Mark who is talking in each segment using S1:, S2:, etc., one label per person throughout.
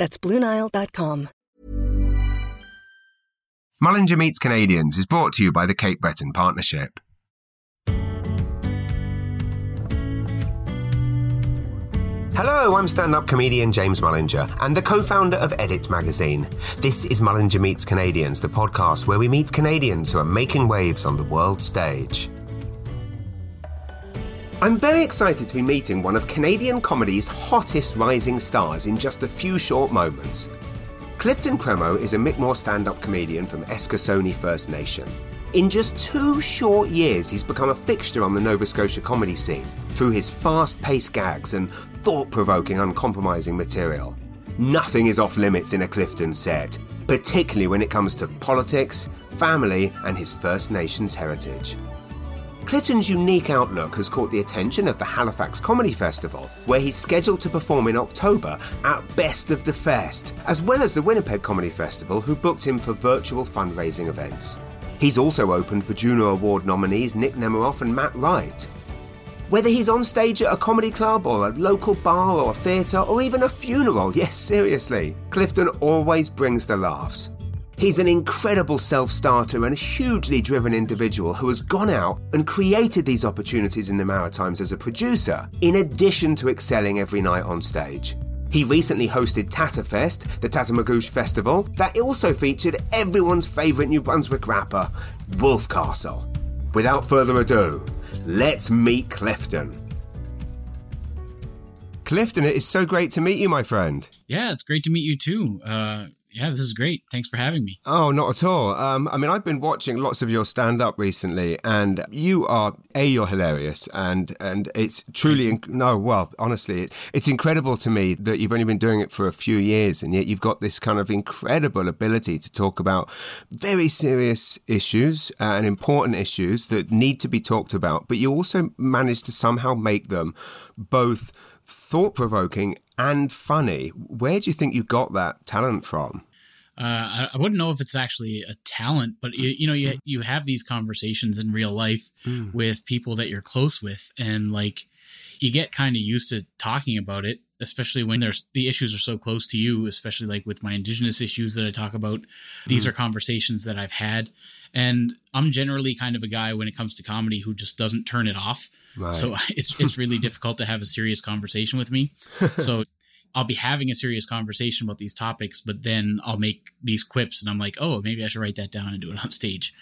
S1: That's BlueNile.com.
S2: Mullinger Meets Canadians is brought to you by the Cape Breton Partnership. Hello, I'm stand up comedian James Mullinger and the co founder of Edit magazine. This is Mullinger Meets Canadians, the podcast where we meet Canadians who are making waves on the world stage. I'm very excited to be meeting one of Canadian comedy's hottest rising stars in just a few short moments. Clifton Cremo is a Mi'kmaq stand up comedian from Eskasoni First Nation. In just two short years, he's become a fixture on the Nova Scotia comedy scene through his fast paced gags and thought provoking, uncompromising material. Nothing is off limits in a Clifton set, particularly when it comes to politics, family, and his First Nations heritage. Clifton's unique outlook has caught the attention of the Halifax Comedy Festival, where he's scheduled to perform in October at Best of the Fest, as well as the Winnipeg Comedy Festival, who booked him for virtual fundraising events. He's also opened for Juno Award nominees Nick Nemeroff and Matt Wright. Whether he's on stage at a comedy club or a local bar or a theatre or even a funeral, yes, seriously, Clifton always brings the laughs. He's an incredible self starter and a hugely driven individual who has gone out and created these opportunities in the Maritimes as a producer, in addition to excelling every night on stage. He recently hosted Tatterfest, the Tatamagouche festival, that also featured everyone's favourite New Brunswick rapper, Wolf Castle. Without further ado, let's meet Clifton. Clifton, it is so great to meet you, my friend.
S3: Yeah, it's great to meet you too. Uh, yeah, this is great. Thanks for having me.
S2: Oh, not at all. Um, I mean, I've been watching lots of your stand up recently, and you are a you're hilarious, and and it's truly inc- no. Well, honestly, it, it's incredible to me that you've only been doing it for a few years, and yet you've got this kind of incredible ability to talk about very serious issues and important issues that need to be talked about, but you also manage to somehow make them both thought provoking and funny. Where do you think you got that talent from?
S3: Uh, I, wouldn't know if it's actually a talent, but you, you know, you you have these conversations in real life mm. with people that you're close with, and like you get kind of used to talking about it, especially when there's the issues are so close to you. Especially like with my indigenous issues that I talk about, these mm. are conversations that I've had, and I'm generally kind of a guy when it comes to comedy who just doesn't turn it off. Right. So it's it's really difficult to have a serious conversation with me. So I'll be having a serious conversation about these topics, but then I'll make these quips and I'm like, oh, maybe I should write that down and do it on stage.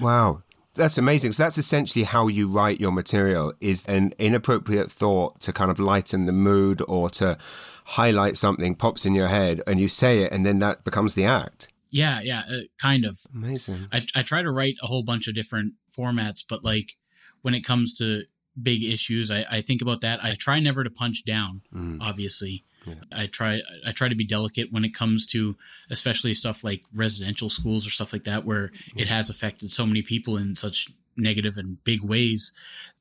S2: Wow. That's amazing. So that's essentially how you write your material is an inappropriate thought to kind of lighten the mood or to highlight something pops in your head and you say it and then that becomes the act.
S3: Yeah, yeah, uh, kind of.
S2: Amazing.
S3: I, I try to write a whole bunch of different formats, but like when it comes to big issues, I, I think about that. I try never to punch down, mm. obviously. Yeah. I try I try to be delicate when it comes to especially stuff like residential schools or stuff like that where yeah. it has affected so many people in such negative and big ways.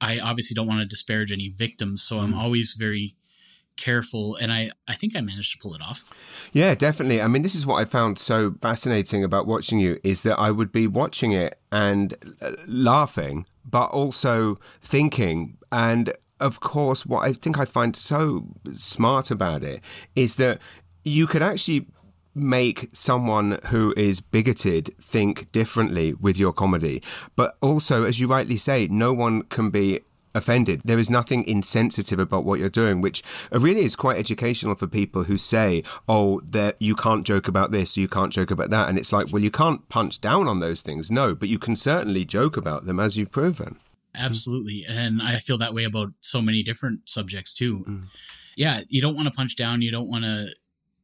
S3: I obviously don't want to disparage any victims, so mm. I'm always very careful and I, I think I managed to pull it off.
S2: Yeah, definitely. I mean, this is what I found so fascinating about watching you is that I would be watching it and uh, laughing, but also thinking. And of course, what I think I find so smart about it is that you could actually make someone who is bigoted think differently with your comedy. But also, as you rightly say, no one can be offended. There is nothing insensitive about what you're doing, which really is quite educational for people who say, "Oh, that you can't joke about this, you can't joke about that," and it's like, well, you can't punch down on those things, no, but you can certainly joke about them, as you've proven.
S3: Absolutely, and I feel that way about so many different subjects too. Mm. Yeah, you don't want to punch down, you don't want to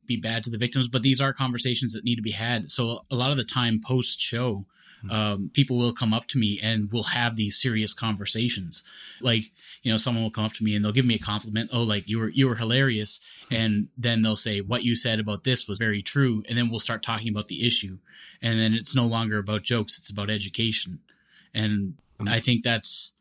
S3: be bad to the victims, but these are conversations that need to be had. So a lot of the time post show, Mm-hmm. um, people will come up to me and we'll have these serious conversations. Like, you know, someone will come up to me and they'll give me a compliment. Oh, like you were you were hilarious, hmm. and then they'll say what you said about this was very true, and then we'll start talking about the issue, and then it's no longer about jokes; it's about education, and hmm. I think that's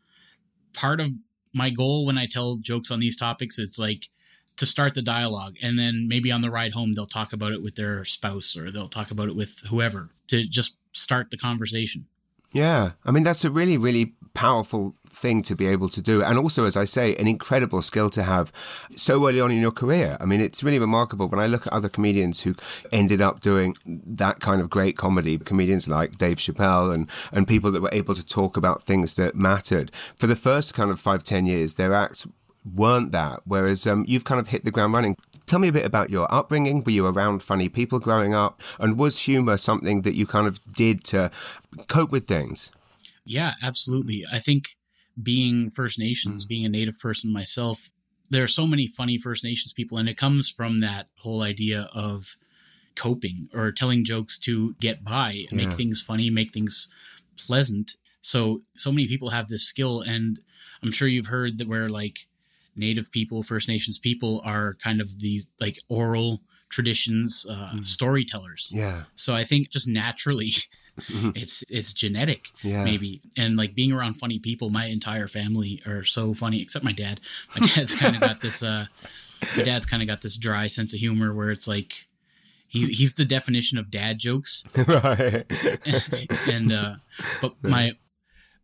S3: part of my goal when I tell jokes on these topics. It's like to start the dialogue and then maybe on the ride home they'll talk about it with their spouse or they'll talk about it with whoever to just start the conversation
S2: yeah i mean that's a really really powerful thing to be able to do and also as i say an incredible skill to have so early on in your career i mean it's really remarkable when i look at other comedians who ended up doing that kind of great comedy comedians like dave chappelle and and people that were able to talk about things that mattered for the first kind of five ten years their acts weren't that. Whereas um, you've kind of hit the ground running. Tell me a bit about your upbringing. Were you around funny people growing up? And was humor something that you kind of did to cope with things?
S3: Yeah, absolutely. I think being First Nations, mm. being a Native person myself, there are so many funny First Nations people, and it comes from that whole idea of coping or telling jokes to get by, make things funny, make things pleasant. So, so many people have this skill, and I'm sure you've heard that where like Native people, First Nations people are kind of these like oral traditions, uh, mm. storytellers.
S2: Yeah.
S3: So I think just naturally, it's it's genetic, yeah. maybe, and like being around funny people. My entire family are so funny, except my dad. My dad's kind of got this. Uh, my dad's kind of got this dry sense of humor where it's like he's he's the definition of dad jokes. right. and, uh, but my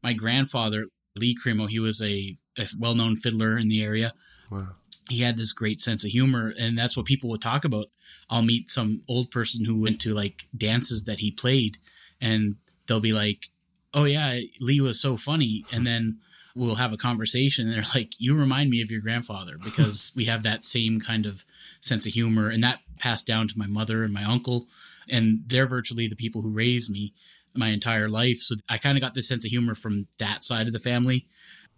S3: my grandfather Lee Cremo, he was a a well known fiddler in the area. Wow. He had this great sense of humor, and that's what people would talk about. I'll meet some old person who went to like dances that he played, and they'll be like, "Oh yeah, Lee was so funny," and then we'll have a conversation and they're like you remind me of your grandfather because we have that same kind of sense of humor and that passed down to my mother and my uncle and they're virtually the people who raised me my entire life so i kind of got this sense of humor from that side of the family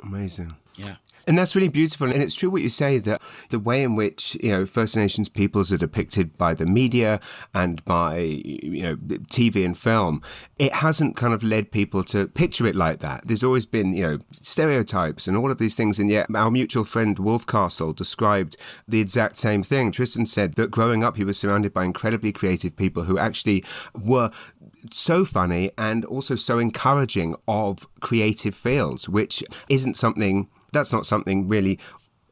S2: Amazing.
S3: Yeah.
S2: And that's really beautiful. And it's true what you say that the way in which, you know, First Nations peoples are depicted by the media and by, you know, TV and film, it hasn't kind of led people to picture it like that. There's always been, you know, stereotypes and all of these things. And yet our mutual friend Wolf Castle described the exact same thing. Tristan said that growing up, he was surrounded by incredibly creative people who actually were so funny and also so encouraging of creative fields, which isn't something that's not something really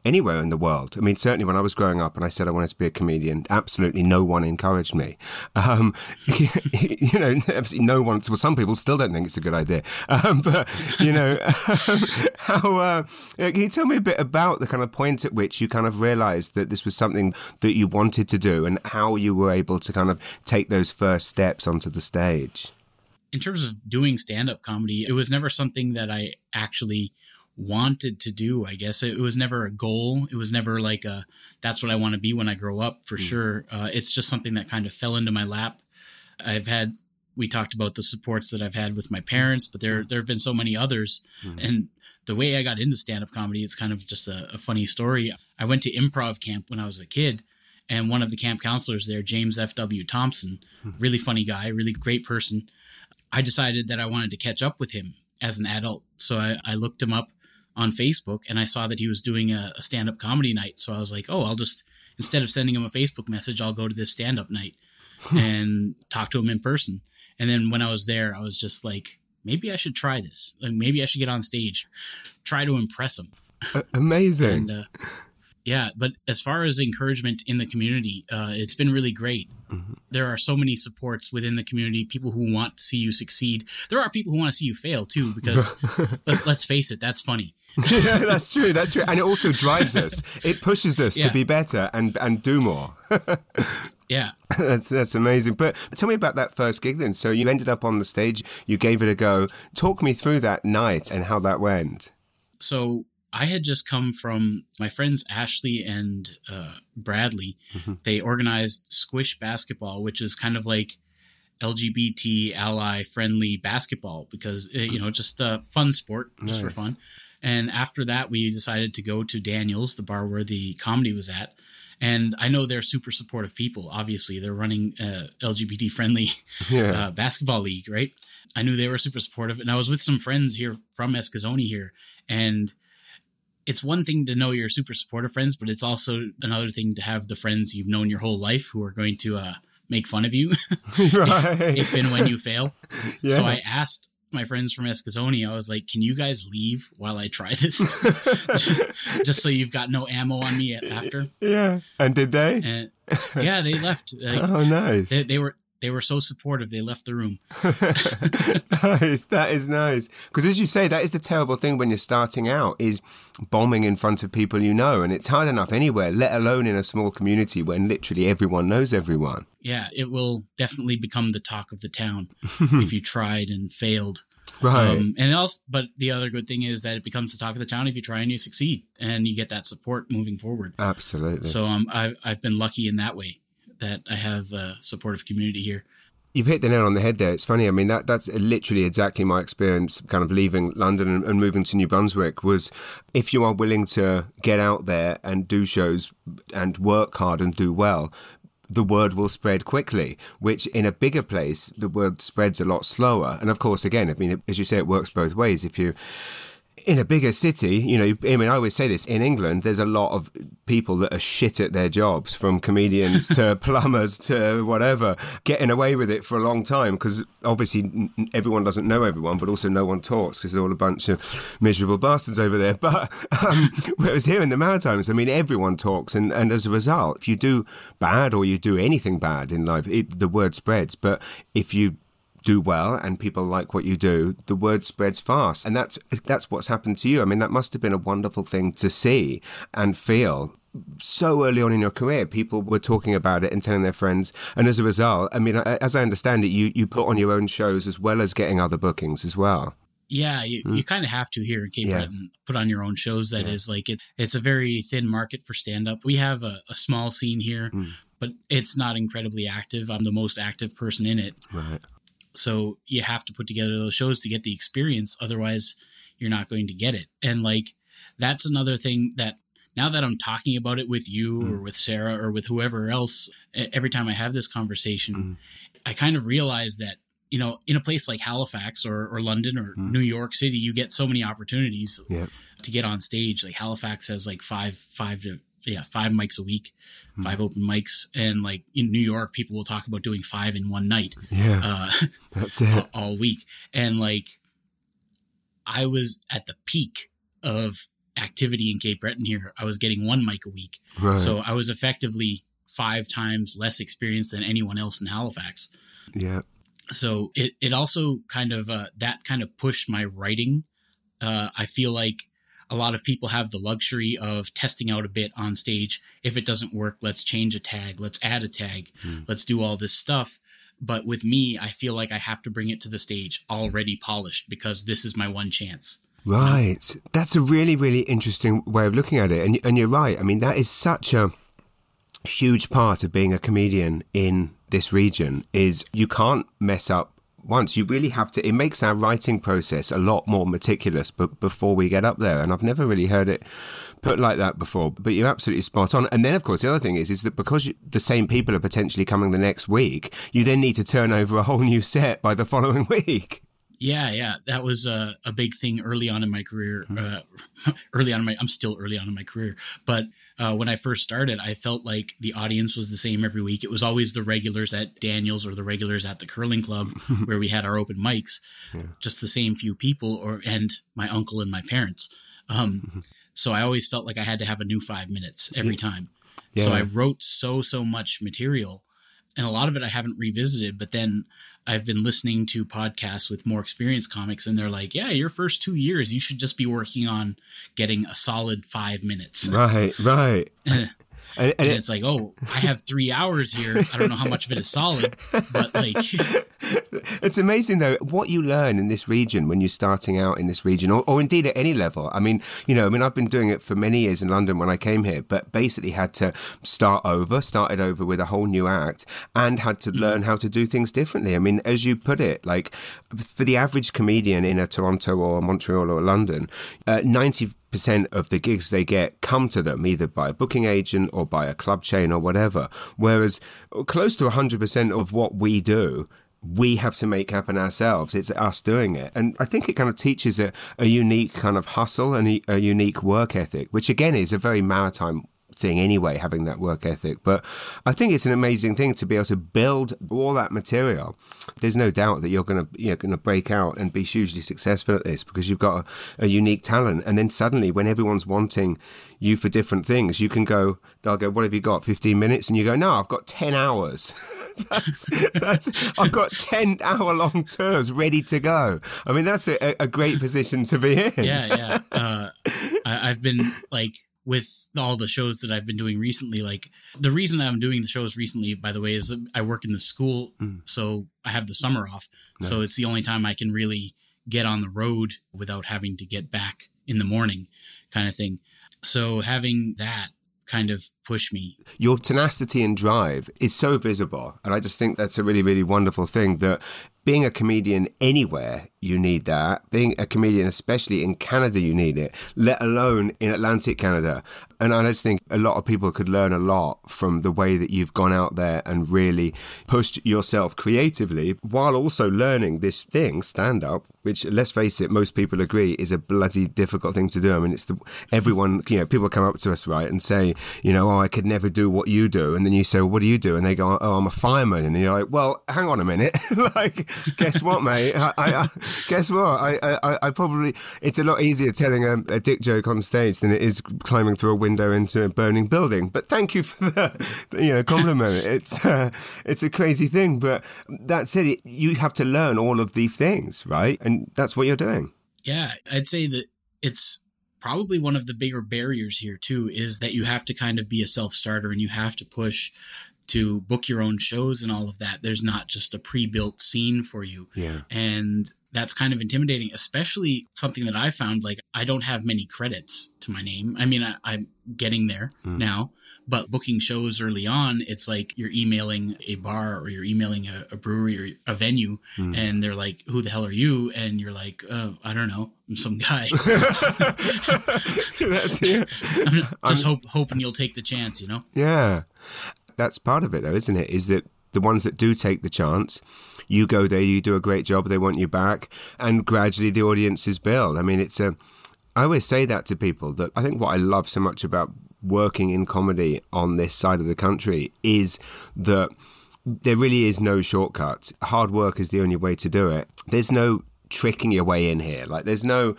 S2: anywhere in the world. I mean, certainly when I was growing up and I said I wanted to be a comedian, absolutely no one encouraged me. Um, you know, absolutely no one. Well, some people still don't think it's a good idea. Um, but you know, how uh, can you tell me a bit about the kind of point at which you kind of realised that this was something that you wanted to do, and how you were able to kind of take those first steps onto the stage?
S3: In terms of doing stand-up comedy, it was never something that I actually wanted to do i guess. It, was never a goal. It was never like a that's what i want to be when i grow up for mm. sure. Uh, it's just something that kind of fell into my lap. I've had we talked about the supports that i've had with my parents but there there have been so many others. Mm. and the way i got into stand-up comedy it's kind of just a, a funny story. I went to improv camp when i was a kid and one of the camp counselors there james f.w thompson mm. really funny guy really great person. I decided that i wanted to catch up with him as an adult. So I, I looked him up on Facebook and I saw that he was doing a, a stand up comedy night. So I was like, oh, I'll just, instead of sending him a Facebook message, I'll go to this stand up night and talk to him in person. And then when I was there, I was just like, maybe I should try this. Like maybe I should get on stage, try to impress him.
S2: amazing. and, uh,
S3: yeah, but as far as encouragement in the community, uh, it's been really great. Mm-hmm. There are so many supports within the community, people who want to see you succeed. There are people who want to see you fail too, because let, us face it, that's funny.
S2: yeah, that's true. That's true, and it also drives us. It pushes us yeah. to be better and and do more.
S3: yeah,
S2: that's that's amazing. But tell me about that first gig then. So you ended up on the stage, you gave it a go. Talk me through that night and how that went.
S3: So I had just come from my friends Ashley and uh, Bradley. Mm-hmm. They organized Squish Basketball, which is kind of like LGBT ally friendly basketball because uh, you know just a fun sport just nice. for fun. And after that, we decided to go to Daniels, the bar where the comedy was at. And I know they're super supportive people. Obviously, they're running a LGBT friendly yeah. uh, basketball league, right? I knew they were super supportive, and I was with some friends here from Eskasoni here, and it's one thing to know your super supportive friends, but it's also another thing to have the friends you've known your whole life who are going to uh, make fun of you
S2: right.
S3: if, if and when you fail.
S2: Yeah.
S3: So I asked my friends from Eskasoni, I was like, "Can you guys leave while I try this, just so you've got no ammo on me after?"
S2: yeah. And did they?
S3: And yeah, they left. Like,
S2: oh, nice.
S3: they, they were they were so supportive. They left the room.
S2: nice. That is nice. Because as you say, that is the terrible thing when you're starting out is bombing in front of people you know. And it's hard enough anywhere, let alone in a small community when literally everyone knows everyone.
S3: Yeah, it will definitely become the talk of the town if you tried and failed.
S2: Right.
S3: Um, and else, but the other good thing is that it becomes the talk of the town if you try and you succeed, and you get that support moving forward.
S2: Absolutely.
S3: So um, I've I've been lucky in that way that I have a supportive community here.
S2: You've hit the nail on the head there. It's funny. I mean, that that's literally exactly my experience. Kind of leaving London and, and, moving to New Brunswick was, if you are willing to get out there and do shows and work hard and do well, the word will spread quickly. Which in a bigger place, the word spreads a lot slower. And of course, again, I mean, as you say, it works both ways. If you in a bigger city, you know, I mean, I always say this in England, there's a lot of people that are shit at their jobs, from comedians to plumbers to whatever, getting away with it for a long time because obviously everyone doesn't know everyone, but also no one talks because they're all a bunch of miserable bastards over there. But um, whereas here in the Maritimes, I mean, everyone talks, and, and as a result, if you do bad or you do anything bad in life, it, the word spreads. But if you do well and people like what you do, the word spreads fast. And that's that's what's happened to you. I mean, that must have been a wonderful thing to see and feel. So early on in your career, people were talking about it and telling their friends. And as a result, I mean, as I understand it, you, you put on your own shows as well as getting other bookings as well.
S3: Yeah, you, mm. you kind of have to here in Cape yeah. Breton put on your own shows. That yeah. is like it. It's a very thin market for stand up. We have a, a small scene here, mm. but it's not incredibly active. I'm the most active person in it.
S2: Right.
S3: So you have to put together those shows to get the experience. Otherwise, you're not going to get it. And like, that's another thing that now that I'm talking about it with you mm. or with Sarah or with whoever else, every time I have this conversation, mm. I kind of realize that, you know, in a place like Halifax or, or London or mm. New York City, you get so many opportunities
S2: yeah.
S3: to get on stage. Like Halifax has like five, five to yeah, five mics a week, mm. five open mics, and like in New York, people will talk about doing five in one night.
S2: Yeah, uh, that's it
S3: all, all week, and like I was at the peak of activity in Cape Breton here. I was getting one mic a week,
S2: right.
S3: so I was effectively five times less experienced than anyone else in Halifax.
S2: Yeah.
S3: So it it also kind of uh, that kind of pushed my writing. Uh, I feel like a lot of people have the luxury of testing out a bit on stage. If it doesn't work, let's change a tag, let's add a tag, mm. let's do all this stuff. But with me, I feel like I have to bring it to the stage already polished because this is my one chance.
S2: Right. That's a really, really interesting way of looking at it. And, and you're right. I mean, that is such a huge part of being a comedian in this region is you can't mess up once. You really have to. It makes our writing process a lot more meticulous. But before we get up there, and I've never really heard it put like that before. But you're absolutely spot on. And then, of course, the other thing is, is that because you, the same people are potentially coming the next week, you then need to turn over a whole new set by the following week.
S3: Yeah, yeah, that was a, a big thing early on in my career. Uh, early on in my, I'm still early on in my career, but uh, when I first started, I felt like the audience was the same every week. It was always the regulars at Daniels or the regulars at the curling club where we had our open mics, yeah. just the same few people, or and my uncle and my parents. Um, so I always felt like I had to have a new five minutes every time. Yeah. So I wrote so so much material, and a lot of it I haven't revisited. But then I've been listening to podcasts with more experienced comics, and they're like, "Yeah, your first two years, you should just be working on getting a solid five minutes."
S2: Right, right.
S3: And, and, it's like, oh, I have three hours here. I don't know how much of it is solid, but like,
S2: it's amazing though what you learn in this region when you're starting out in this region, or, or indeed at any level. I mean, you know, I mean, I've been doing it for many years in London when I came here, but basically had to start over, started over with a whole new act, and had to mm. learn how to do things differently. I mean, as you put it, like for the average comedian in a Toronto or Montreal or London, uh, ninety percent of the gigs they get come to them either by a booking agent or by a club chain or whatever. Whereas close to 100% of what we do we have to make happen ourselves. It's us doing it. And I think it kind of teaches a, a unique kind of hustle and a, a unique work ethic, which again is a very maritime thing anyway, having that work ethic. But I think it's an amazing thing to be able to build all that material. There's no doubt that you're going to you're going to break out and be hugely successful at this because you've got a, a, unique talent. And then suddenly, when everyone's wanting you for different things, you can go. They'll go, "What have you got? 15 minutes?" And you go, "No, I've got 10 hours." that's, that's, I've got 10 hour long tours ready to go. I mean, that's a, a great position to be in.
S3: Yeah, yeah. Uh, I, I've been like with all the shows that I've been doing recently. Like the reason I'm doing the shows recently, by the way, is I work in the school, mm. so I have the summer off. So it's the only time I can really get on the road without having to get back in the morning, kind of thing. So having that kind of push me.
S2: Your tenacity and drive is so visible. And I just think that's a really, really wonderful thing that being a comedian anywhere, you need that. Being a comedian, especially in Canada, you need it, let alone in Atlantic Canada. And I just think a lot of people could learn a lot from the way that you've gone out there and really pushed yourself creatively while also learning this thing, stand up, which let's face it, most people agree is a bloody difficult thing to do. I mean, it's the, everyone, you know, people come up to us, right, and say, you know, oh, I could never do what you do. And then you say, well, what do you do? And they go, oh, I'm a fireman. And you're like, well, hang on a minute. like, guess what, mate? I, I, I, guess what? I, I, I probably it's a lot easier telling a, a, dick joke on stage than it is climbing through a window into a burning building. But thank you for the you know compliment. it's uh, it's a crazy thing, but that's it. You have to learn all of these things, right? And that's what you're doing.
S3: Yeah, I'd say that it's probably one of the bigger barriers here too is that you have to kind of be a self-starter and you have to push to book your own shows and all of that. There's not just a pre-built scene for you.
S2: Yeah.
S3: And that's kind of intimidating, especially something that I found like I don't have many credits to my name. I mean, I, am getting there mm. now, but booking shows early on, it's like you're emailing a bar or you're emailing a, a brewery or a venue, mm. and they're like, "Who the hell are you?" And you're like, oh, "I don't know, I'm some guy." I'm just hope, hoping you'll take the chance, you know?
S2: Yeah that's part of it, though, isn't it? Is that the ones that do take the chance, you go there, you do a great job, they want you back, and gradually the audiences build. I mean, it's a. I always say that to people that I think what I love so much about working in comedy on this side of the country is that there really is no shortcuts. Hard work is the only way to do it. There's no tricking your way in here. Like there's no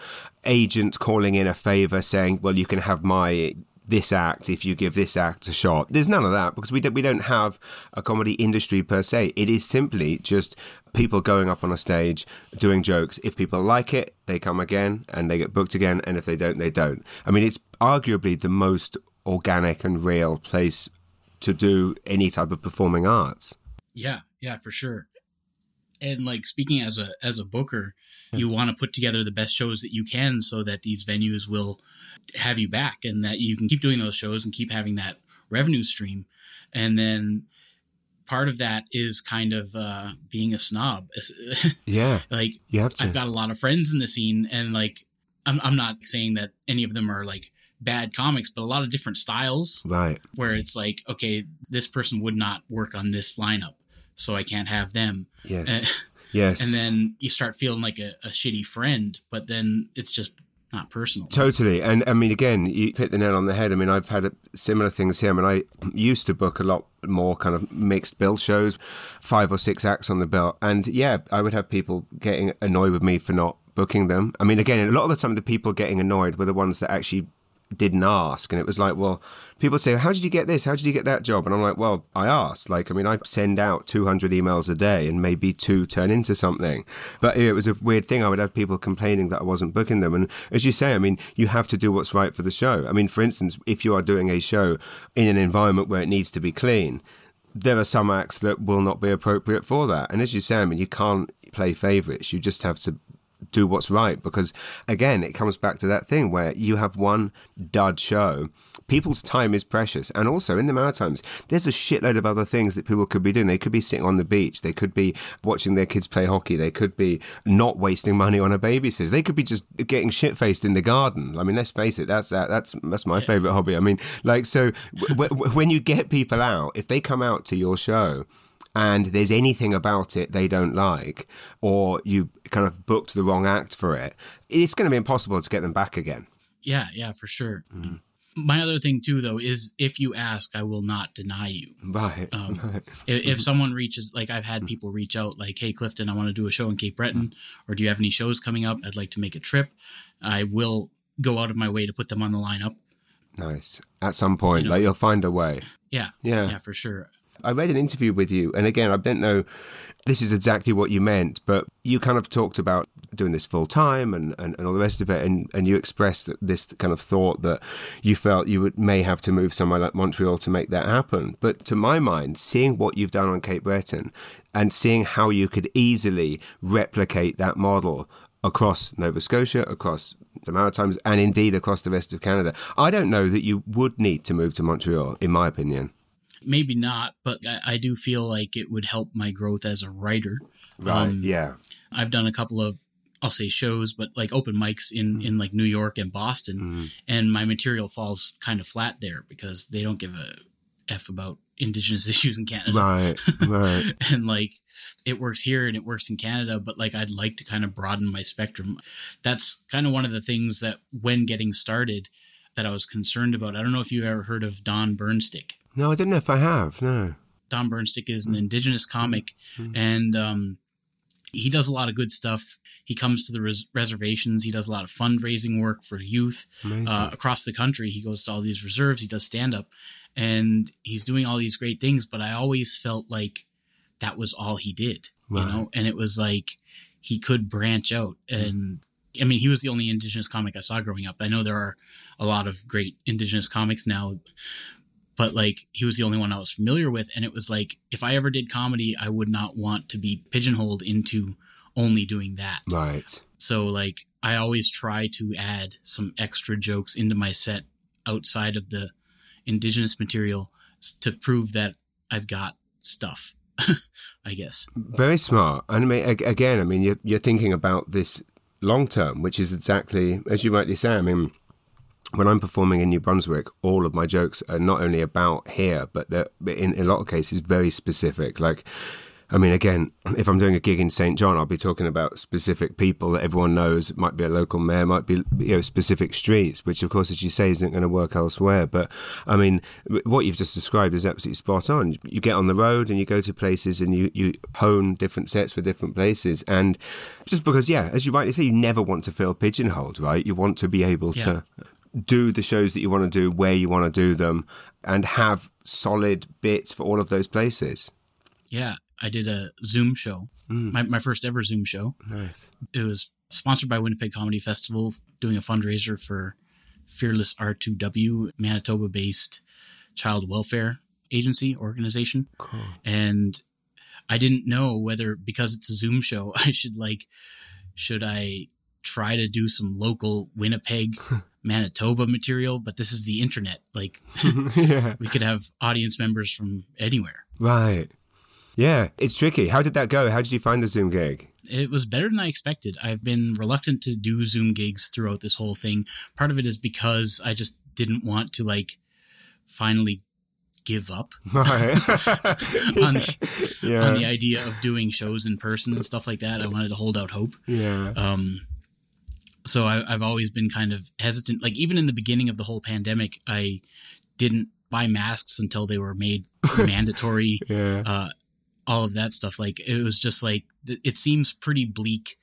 S2: agent calling in a favor saying, "Well, you can have my this act if you give this act a shot. There's none of that because we don't, we don't have a comedy industry per se. It is simply just people going up on a stage doing jokes. If people like it, they come again and they get booked again, and if they don't, they don't. I mean, it's arguably the most organic and real place to do any type of performing arts.
S3: Yeah, yeah, for sure. And like speaking as a as a booker, you want to put together the best shows that you can so that these venues will have you back and that you can keep doing those shows and keep having that revenue stream. And then part of that is kind of uh, being a snob.
S2: yeah.
S3: like
S2: you have to.
S3: I've got a lot of friends in the scene and like I'm I'm not saying that any of them are like bad comics, but a lot of different styles.
S2: Right.
S3: Where it's like, okay, this person would not work on this lineup, so I can't have them.
S2: Yes. yes.
S3: And then you start feeling like a, a shitty friend, but then it's just not personal.
S2: Totally. And I mean, again, you hit the nail on the head. I mean, I've had similar things here. I mean, I used to book a lot more kind of mixed bill shows, five or six acts on the bill. And yeah, I would have people getting annoyed with me for not booking them. I mean, again, a lot of the time, the people getting annoyed were the ones that actually didn't ask. And it was like, well, people say, how did you get this? How did you get that job? And I'm like, well, I asked. Like, I mean, I send out 200 emails a day and maybe two turn into something. But it was a weird thing. I would have people complaining that I wasn't booking them. And as you say, I mean, you have to do what's right for the show. I mean, for instance, if you are doing a show in an environment where it needs to be clean, there are some acts that will not be appropriate for that. And as you say, I mean, you can't play favorites. You just have to do what's right because again it comes back to that thing where you have one dud show. People's time is precious. And also in the maritimes there's a shitload of other things that people could be doing. They could be sitting on the beach. They could be watching their kids play hockey. They could be not wasting money on a babysitter. They could be just getting shit faced in the garden. I mean let's face it that's that, that's that's my favorite hobby. I mean like so w- w- when you get people out if they come out to your show and there's anything about it they don't like, or you kind of booked the wrong act for it, it's going to be impossible to get them back again.
S3: Yeah, yeah, for sure. Mm. My other thing too, though, is if you ask, I will not deny you.
S2: Right.
S3: Um, right. If, if, someone reaches, like I've had people reach out, like, "Hey, Clifton, I want to do a show in Cape Breton, or do you have any shows coming up? I'd like to make a trip." I will go out of my way to put them on the lineup.
S2: Nice. At some point, you know, like you'll find a way.
S3: Yeah. Yeah. Yeah, for sure.
S2: I read an interview with you, and again, I don't know this is exactly what you meant, but you kind of talked about doing this full time and, and, and all the rest of it, and, and you expressed this kind of thought that you felt you would may have to move somewhere like Montreal to make that happen. But to my mind, seeing what you've done on Cape Breton and seeing how you could easily replicate that model across Nova Scotia, across the Maritimes, and indeed across the rest of Canada, I don't know that you would need to move to Montreal, in my opinion
S3: maybe not, but I, I, do feel like it would help my growth as a writer.
S2: Right. Um, yeah.
S3: I've done a couple of I'll say shows, but like open mics in mm. in like New York and Boston, mm. and my material falls kind of flat there because they don't give a f about indigenous issues in Canada.
S2: Right. Right.
S3: and like it works here and it works in Canada, but like I'd like to kind of broaden my spectrum. That's kind of one of the things that when getting started that I was concerned about. I don't know if you've ever heard of Don Burnstick.
S2: No, I don't know if I have. No.
S3: Don Burnstick is an indigenous comic, mm-hmm. and um, he does a lot of good stuff. He comes to the res- reservations. He does a lot of fundraising work for youth uh, across the country. He goes to all these reserves. He does stand up, and he's doing all these great things. But I always felt like that was all he did, right. you know. And it was like he could branch out. And I mean, he was the only indigenous comic I saw growing up. I know there are a lot of great indigenous comics now, but like he was the only one I was familiar with. And it was like, if I ever did comedy, I would not want to be pigeonholed into only doing that.
S2: Right.
S3: So like I always try to add some extra jokes into my set outside of the indigenous material to prove that I've got stuff. I guess.
S2: Very smart. And I mean, again, I mean, you're, you're thinking about this long term, which is exactly as you rightly say. I mean, when I'm performing in New Brunswick, all of my jokes are not only about here, but they're in, in a lot of cases very specific. Like, I mean, again, if I'm doing a gig in St. John, I'll be talking about specific people that everyone knows. It might be a local mayor, might be you know specific streets, which of course, as you say, isn't going to work elsewhere. But I mean, what you've just described is absolutely spot on. You get on the road and you go to places and you you hone different sets for different places, and just because, yeah, as you rightly say, you never want to feel pigeonholed, right? You want to be able yeah. to do the shows that you want to do where you want to do them and have solid bits for all of those places.
S3: Yeah, I did a Zoom show, mm. my, my first ever Zoom show.
S2: Nice.
S3: It was sponsored by Winnipeg Comedy Festival, doing a fundraiser for Fearless R2W, Manitoba based child welfare agency organization.
S2: Cool.
S3: And I didn't know whether, because it's a Zoom show, I should like, should I try to do some local Winnipeg Manitoba material, but this is the internet. Like, yeah. we could have audience members from anywhere.
S2: Right. Yeah, it's tricky. How did that go? How did you find the Zoom gig?
S3: It was better than I expected. I've been reluctant to do Zoom gigs throughout this whole thing. Part of it is because I just didn't want to like finally give up right. on, the, yeah. on the idea of doing shows in person and stuff like that. I wanted to hold out hope.
S2: Yeah.
S3: Um, so I, have always been kind of hesitant. Like even in the beginning of the whole pandemic, I didn't buy masks until they were made mandatory.
S2: yeah.
S3: Uh, all of that stuff. Like it was just like it seems pretty bleak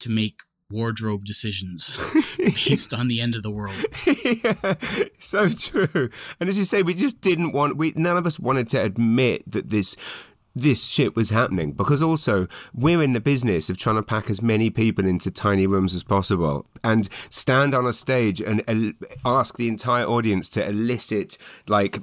S3: to make wardrobe decisions based on the end of the world.
S2: yeah, so true. And as you say, we just didn't want. We none of us wanted to admit that this this shit was happening because also we're in the business of trying to pack as many people into tiny rooms as possible and stand on a stage and ask the entire audience to elicit like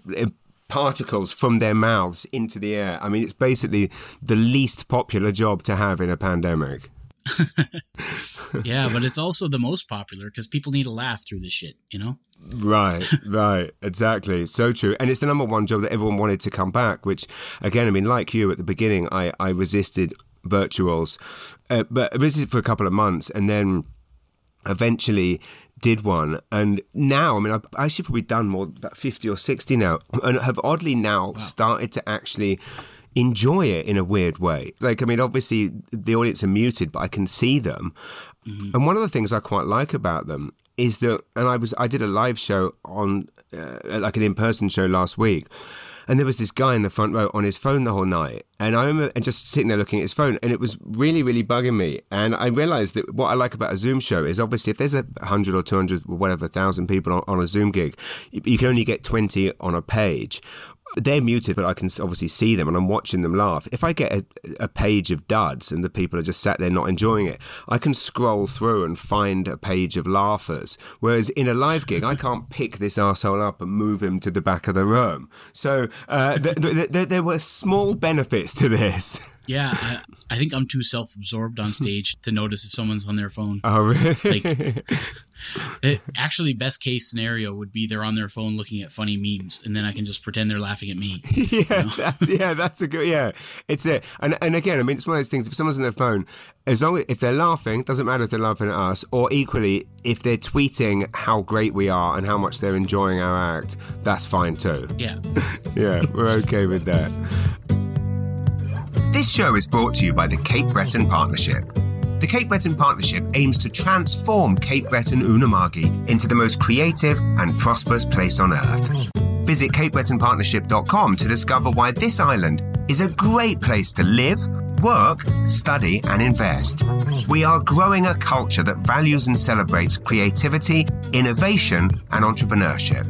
S2: particles from their mouths into the air. I mean, it's basically the least popular job to have in a pandemic.
S3: yeah, but it's also the most popular because people need to laugh through this shit, you know?
S2: Right, right, exactly. So true. And it's the number one job that everyone wanted to come back, which, again, I mean, like you at the beginning, I, I resisted virtuals, uh, but I resisted for a couple of months and then eventually did one and now i mean i've actually probably done more about 50 or 60 now and have oddly now wow. started to actually enjoy it in a weird way. Like, I mean, obviously the audience are muted, but I can see them. Mm-hmm. And one of the things I quite like about them is that, and I was, I did a live show on, uh, like an in person show last week. And there was this guy in the front row on his phone the whole night. And I remember and just sitting there looking at his phone, and it was really, really bugging me. And I realized that what I like about a Zoom show is obviously if there's a 100 or 200 or whatever, thousand people on, on a Zoom gig, you can only get 20 on a page they're muted, but I can obviously see them and I'm watching them laugh. If I get a, a, page of duds and the people are just sat there not enjoying it, I can scroll through and find a page of laughers. Whereas in a live gig, I can't pick this asshole up and move him to the back of the room. So uh, th- th- th- there were small benefits to this.
S3: Yeah, I, I, think I'm too self-absorbed on stage to notice if someone's on their phone.
S2: Oh, really?
S3: Like, it, actually, best case scenario would be they're on their phone looking at funny memes, and then I can just pretend they're laughing at me.
S2: yeah, you know? that's yeah, that's a good yeah. It's it, and and again, I mean, it's one of those things. If someone's on their phone, as long as if they're laughing, doesn't matter if they're laughing at us, or equally if they're tweeting how great we are and how much they're enjoying our act, that's fine too.
S3: Yeah,
S2: yeah, we're okay with that.
S4: This show is brought to you by the Cape Breton Partnership. The Cape Breton Partnership aims to transform Cape Breton Unama'ki into the most creative and prosperous place on earth. Visit CapeBretonPartnership.com to discover why this island is a great place to live, work, study, and invest. We are growing a culture that values and celebrates creativity, innovation, and entrepreneurship.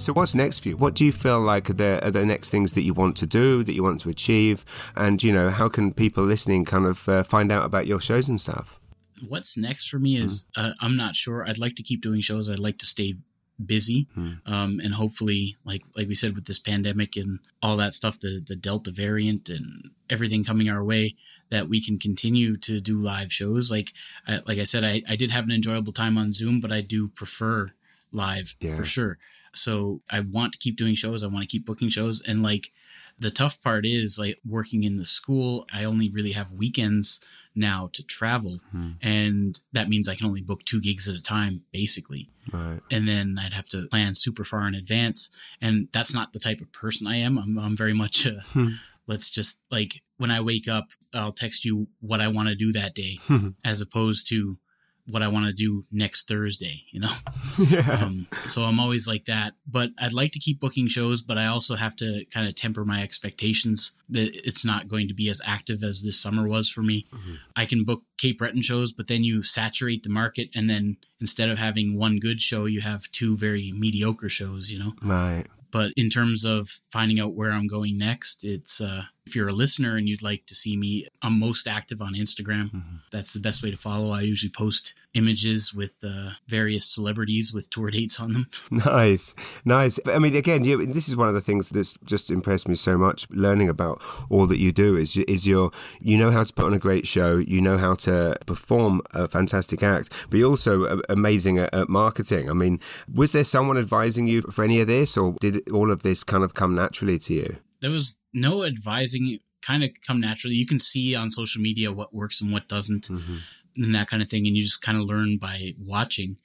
S2: So, what's next for you? What do you feel like are the, are the next things that you want to do, that you want to achieve? And, you know, how can people listening kind of uh, find out about your shows and stuff?
S3: What's next for me is mm. uh, I'm not sure. I'd like to keep doing shows. I'd like to stay busy mm. um, and hopefully like like we said with this pandemic and all that stuff the the delta variant and everything coming our way that we can continue to do live shows like I, like i said I, I did have an enjoyable time on zoom but i do prefer live yeah. for sure so I want to keep doing shows. I want to keep booking shows. And like the tough part is like working in the school, I only really have weekends now to travel. Hmm. And that means I can only book two gigs at a time, basically. Right. And then I'd have to plan super far in advance. And that's not the type of person I am. I'm, I'm very much a, hmm. let's just like when I wake up, I'll text you what I want to do that day, as opposed to what I want to do next Thursday, you know? Yeah. Um, so I'm always like that. But I'd like to keep booking shows, but I also have to kind of temper my expectations that it's not going to be as active as this summer was for me. Mm-hmm. I can book Cape Breton shows, but then you saturate the market. And then instead of having one good show, you have two very mediocre shows, you know?
S2: Right.
S3: But in terms of finding out where I'm going next, it's uh, if you're a listener and you'd like to see me, I'm most active on Instagram. Mm-hmm. That's the best way to follow. I usually post images with uh, various celebrities with tour dates on them.
S2: Nice, nice. I mean, again, you, this is one of the things that's just impressed me so much. Learning about all that you do is is your you know how to put on a great show, you know how to perform a fantastic act, but you're also amazing at, at marketing. I mean, was there someone advising you for any of this, or did all of this kind of come naturally to you?
S3: There was no advising. Kind of come naturally. You can see on social media what works and what doesn't. Mm-hmm and that kind of thing. And you just kind of learn by watching.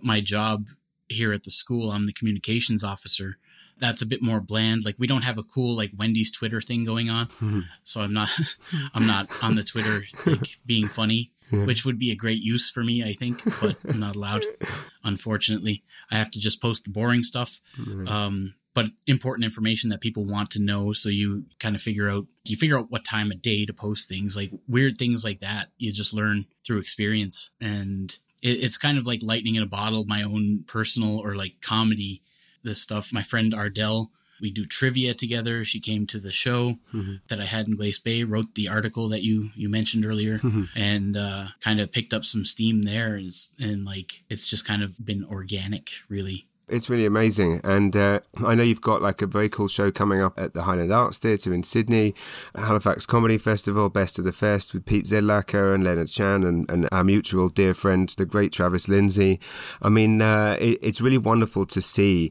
S3: My job here at the school, I'm the communications officer. That's a bit more bland. Like we don't have a cool like Wendy's Twitter thing going on, mm-hmm. so I'm not I'm not on the Twitter like being funny, which would be a great use for me, I think, but I'm not allowed. Unfortunately, I have to just post the boring stuff. Mm-hmm. Um, but important information that people want to know. So you kind of figure out you figure out what time of day to post things, like weird things like that. You just learn through experience, and it, it's kind of like lightning in a bottle. My own personal or like comedy, this stuff. My friend Ardell. We do trivia together. She came to the show mm-hmm. that I had in Glace Bay, wrote the article that you you mentioned earlier, mm-hmm. and uh, kind of picked up some steam there. And, and like it's just kind of been organic, really
S2: it's really amazing. And uh, I know you've got like a very cool show coming up at the Highland Arts Theatre in Sydney, Halifax Comedy Festival, Best of the Fest with Pete Zedlacker and Leonard Chan and, and our mutual dear friend, the great Travis Lindsay. I mean, uh, it, it's really wonderful to see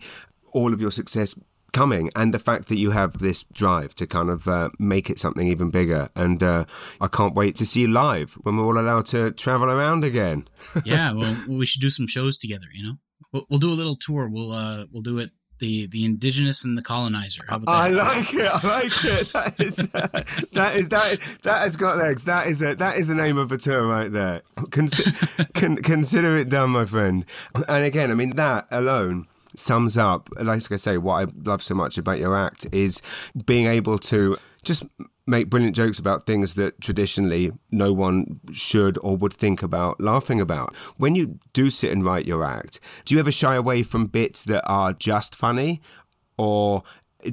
S2: all of your success coming and the fact that you have this drive to kind of uh, make it something even bigger and uh, i can't wait to see you live when we're all allowed to travel around again
S3: yeah well we should do some shows together you know we'll, we'll do a little tour. We'll uh we'll do it the the indigenous and the colonizer. How about
S2: I like it. I like it. That is that is that that has got legs. That is it. That is the name of a tour right there. Consi- con- consider it done, my friend. And again, I mean that alone sums up, like I say, what I love so much about your act is being able to just make brilliant jokes about things that traditionally no one should or would think about laughing about. When you do sit and write your act, do you ever shy away from bits that are just funny, or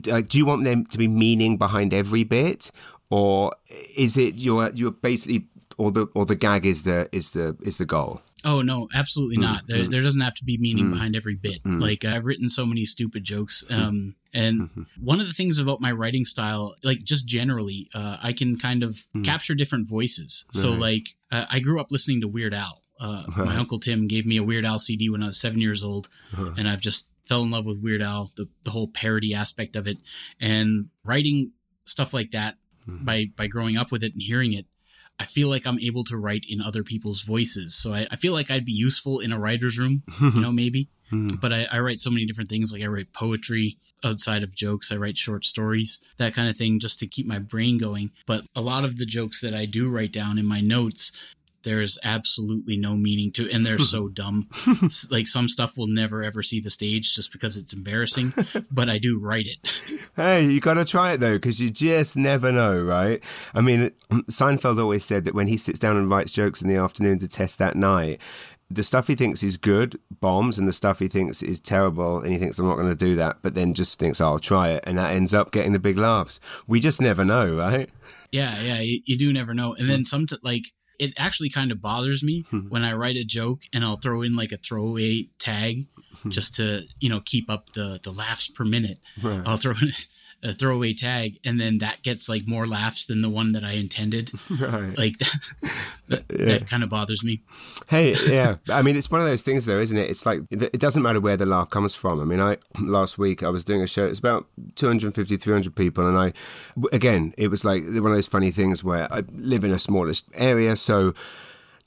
S2: like, do you want them to be meaning behind every bit, or is it you're you're basically or the or the gag is the is the is the goal?
S3: Oh no, absolutely not. There, there doesn't have to be meaning
S2: Mm.
S3: behind every bit. Like I've written so many stupid jokes,
S2: Mm-hmm.
S3: um, and one of the things about my writing style, like just generally, uh, I can kind of
S2: Mm.
S3: capture different voices. So like uh, I grew up listening to Weird Al. Uh, My uncle Tim gave me a Weird Al CD when I was seven years old,
S2: Uh-huh.
S3: and I've just fell in love with Weird Al, the the whole parody aspect of it, and writing stuff like that
S2: Mm-hmm.
S3: by by growing up with it and hearing it. I feel like I'm able to write in other people's voices. So I, I feel like I'd be useful in a writer's room, you know, maybe. Hmm. But I, I write so many different things. Like I write poetry outside of jokes. I write short stories, that kind of thing, just to keep my brain going. But a lot of the jokes that I do write down in my notes, there's absolutely no meaning to, and they're so dumb. Like some stuff will never ever see the stage just because it's embarrassing. but I do write it.
S2: Hey, you got to try it though, because you just never know, right? I mean, Seinfeld always said that when he sits down and writes jokes in the afternoon to test that night, the stuff he thinks is good bombs, and the stuff he thinks is terrible, and he thinks I'm not going to do that, but then just thinks oh, I'll try it, and that ends up getting the big laughs. We just never know, right?
S3: Yeah, yeah, you, you do never know. And then some t- like it actually kind of bothers me hmm. when I write a joke and I'll throw in like a throwaway tag hmm. just to you know keep up the the laughs per minute. I'll throw in a throwaway tag and then that gets like more laughs than the one that I intended.
S2: Right.
S3: Like that, that, that kind of bothers me.
S2: Hey, yeah. I mean, it's one of those things, though, isn't it? It's like it it doesn't matter where the laugh comes from. I mean, I last week I was doing a show. It's about 250, 300 people, and I, again, it was like one of those funny things where I live in a smallest area, so.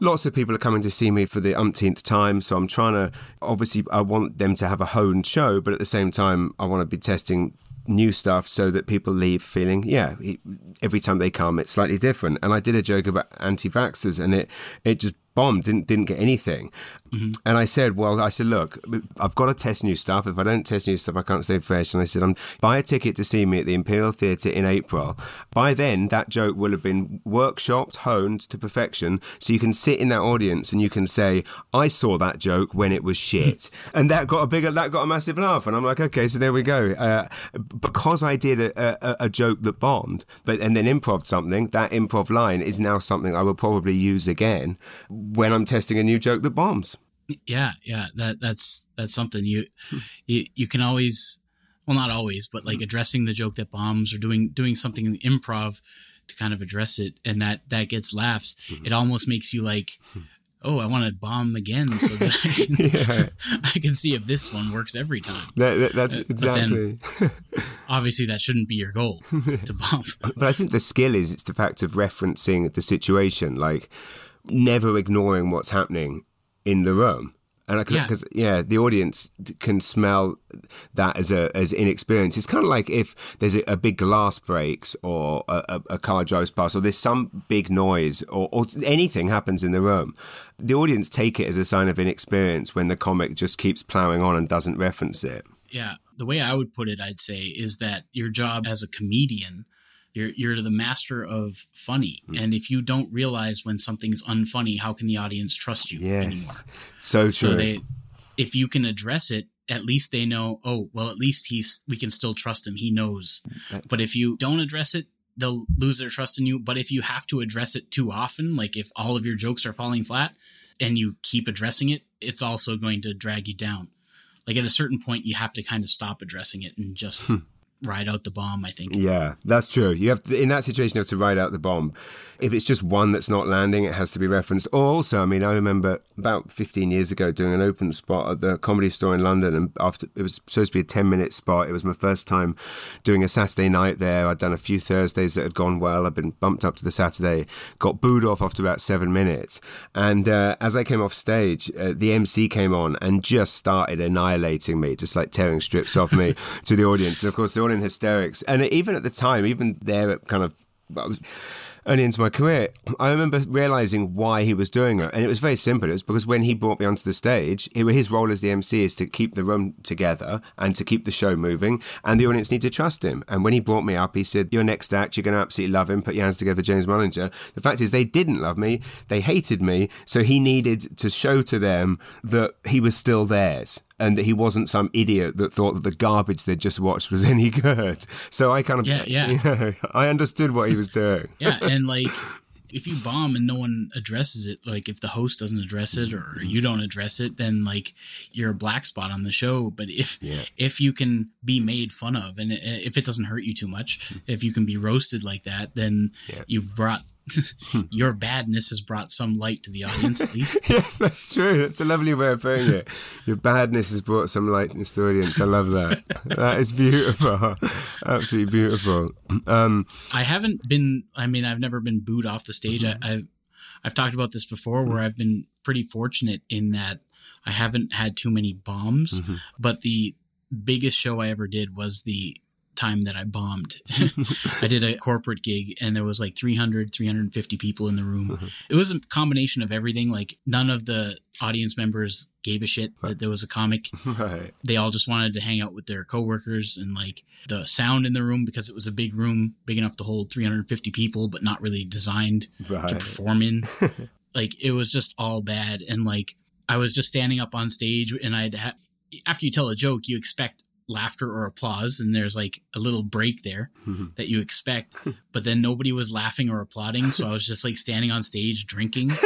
S2: Lots of people are coming to see me for the umpteenth time, so I'm trying to. Obviously, I want them to have a honed show, but at the same time, I want to be testing new stuff so that people leave feeling, yeah, every time they come, it's slightly different. And I did a joke about anti-vaxxers, and it it just bombed, didn't didn't get anything. And I said, well, I said, look, I've got to test new stuff. If I don't test new stuff, I can't stay fresh. And I said, I'm buy a ticket to see me at the Imperial Theatre in April. By then, that joke will have been workshopped, honed to perfection, so you can sit in that audience and you can say, I saw that joke when it was shit, and that got a bigger, that got a massive laugh. And I'm like, okay, so there we go. Uh, because I did a, a, a joke that bombed, but and then improv something, that improv line is now something I will probably use again when I'm testing a new joke that bombs.
S3: Yeah, yeah. That that's that's something you you, you can always well not always, but like addressing the joke that bombs or doing doing something in improv to kind of address it and that that gets laughs. It almost makes you like Oh, I want to bomb again so that I can, I can see if this one works every time.
S2: That, that- that's
S3: Uh, then-
S2: exactly.
S3: Obviously, that shouldn't be your goal to bomb.
S2: But I think the skill is it's the fact of referencing the situation, like never ignoring what's happening in the room. And
S3: Yeah.
S2: because yeah. the audience can smell that as a as inexperience. It's kind of like if there's a, a big glass breaks or a, a, a car drives past or there's some big noise or, or anything happens in the room. The audience take it as a sign of inexperience when the comic just keeps plowing on and doesn't reference it.
S3: Yeah, the way I would put it, I'd say, is that your job as a comedian, you're you're the master of funny,
S2: Hmm.
S3: and if you don't realize when something's unfunny, how can the audience trust you
S2: Yes,
S3: anymore?
S2: so true.
S3: So they, if you can address it, at least they know. Oh, well, at least he's we can still trust him. He knows. But if you don't address it, they'll lose their trust in you. But if you have to address it too often, like if all of your jokes are falling flat, and you keep addressing it, it's also going to drag you down. Like at a certain point, you have to kind of stop addressing it and just ride out the bomb. I think.
S2: Yeah, that's true. You have to, in that situation you have to ride out the bomb. If it's just one that's not landing, it has to be referenced. Or also, I mean, I remember about 15 years ago doing an open spot at the Comedy Store in London, and after it was supposed to be a 10 minute spot. It was my first time doing a Saturday night there. I'd done a few Thursdays that had gone well. I'd been bumped up to the Saturday, got booed off after about seven minutes, and uh, as I came off stage, uh, the MC came on and just started annihilating me, just like tearing strips off me to the audience. And of course, they're in hysterics. And even at the time, even there, at kind of. Early into my career, I remember realizing why he was doing it. And it was very simple. It was because when he brought me onto the stage, his role as the MC is to keep the room together and to keep the show moving. And the audience need to trust him. And when he brought me up, he said, Your next act, you're going to absolutely love him. Put your hands together, James Mullinger. The fact is, they didn't love me. They hated me. So he needed to show to them that he was still theirs and that he wasn't some idiot that thought that the garbage they'd just watched was any good. So I kind of,
S3: yeah, yeah.
S2: You know, I understood what he was doing.
S3: yeah, and like if you bomb and no one addresses it, like if the host doesn't address it or mm-hmm. you don't address it, then like you're a black spot on the show. But if
S2: Yeah.
S3: if you can be made fun of and uh, if it doesn't hurt you too much, hmm. if you can be roasted like that, then
S2: Yeah.
S3: you've brought Hmm. your badness has brought some light to the audience at least.
S2: yes, that's true. That's a lovely way of putting it. Your badness has brought some light to the audience. I love that. that is beautiful. Absolutely beautiful. Um,
S3: I haven't been. I mean, I've never been booed off the stage. Mm-hmm. I, I've I've talked about this before, where mm-hmm. I've been pretty fortunate in that I haven't had too many bombs. Mm-hmm. But the biggest show I ever did was the time that I bombed. I did a corporate gig and there was like 300, 350 people in the room. Uh-huh. It was a combination of everything. Like none of the audience members gave a shit that there was a comic
S2: right.
S3: they all just wanted to hang out with their coworkers and like the sound in the room because it was a big room big enough to hold 350 people but not really designed to
S2: Right.
S3: perform in like it was just all bad and like i was just standing up on stage and i'd ha- after you tell a joke you expect laughter or applause and there's like a little break there that you expect but then nobody was laughing or applauding so i was just like standing on stage drinking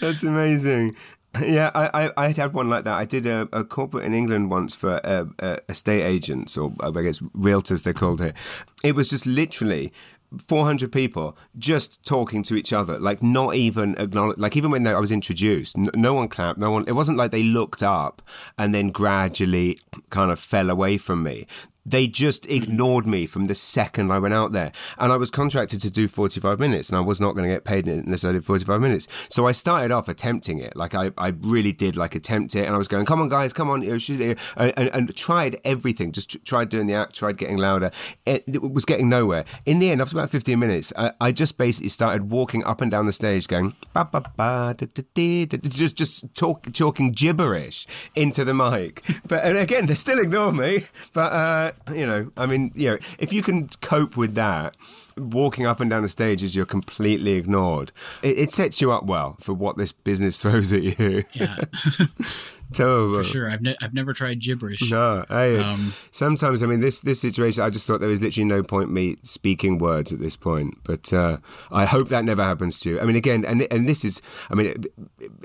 S2: That's amazing. Yeah, I, I, I had one like that. I did a, a corporate in England once for uh, uh, estate agents, or I guess realtors, they called it. It was just literally 400 people just talking to each other, like not even acknowledge, like even when I was introduced, no, no one clapped, no one, it wasn't like they looked up and then gradually kind of fell away from me. They just ignored me from the second I went out there. And I was contracted to do 45 minutes and I was not going to get paid unless I did 45 minutes. So I started off attempting it. Like I, I really did like attempt it. And I was going, come on guys, come on. And, and, and tried everything. Just tr- tried doing the act, tried getting louder. It, it was getting nowhere. In the end, after about 15 minutes, I, I just basically started walking up and down the stage going, ba ba ba, da, da, da, da, just, just talk, talking gibberish into the mic. But and again, they still ignore me. But, uh, you know, I mean, you know, if you can cope with that, walking up and down the stage as you're completely ignored, it, it sets you up well for what this business throws at you.
S3: yeah
S2: Terrible.
S3: for sure i've, ne- I've never tried gibberish
S2: No, hey,
S3: Um,
S2: sometimes I mean this this situation. I just thought there was literally no point me speaking words at this point. But uh, I hope that never happens to you. I mean, again, and and this is, I mean, it,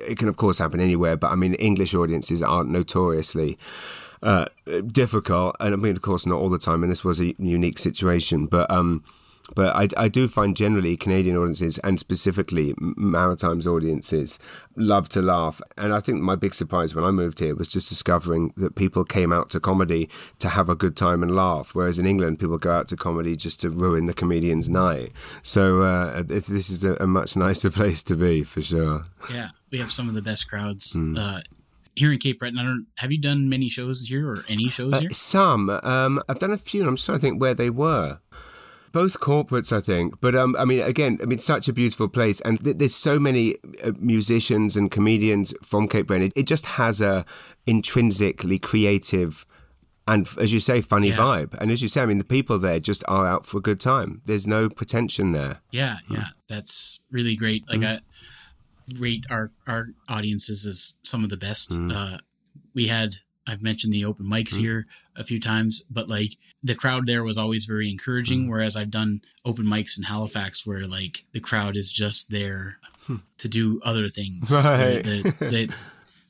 S2: it can of course happen anywhere. But I mean, English audiences aren't notoriously uh, difficult, and I mean, of course, not all the time. And this was a unique situation, but um. But I, I do find generally Canadian audiences and specifically Maritimes audiences love to laugh. And I think my big surprise when I moved here was just discovering that people came out to comedy to have a good time and laugh. Whereas in England, people go out to comedy just to ruin the comedian's night. So uh, this is a, a much nicer place to be for sure.
S3: Yeah, we have some of the best crowds
S2: Hmm.
S3: uh, here in Cape Breton. I don't. Have you done many shows here or any shows
S2: Uh,
S3: here?
S2: some. Um, I've done a few, I'm just trying to think where they were. Both corporates, I think. But um, I mean, again, I mean, such a beautiful place, and th- there's so many uh, musicians and comedians from Cape Breton. It, it just has a intrinsically creative. And as you say, funny
S3: Yeah.
S2: vibe. And as you say, I mean, the people there just are out for a good time. There's no pretension there.
S3: Yeah,
S2: Hmm.
S3: yeah, that's really great. Like I rate our our audiences as some of the best.
S2: Hmm.
S3: Uh, we had I've mentioned the open mics here a few times, but like the crowd there was always very encouraging.
S2: Hmm.
S3: Whereas I've done open mics in Halifax where like the crowd is just there to do other things.
S2: Hmm. Right.
S3: They, they,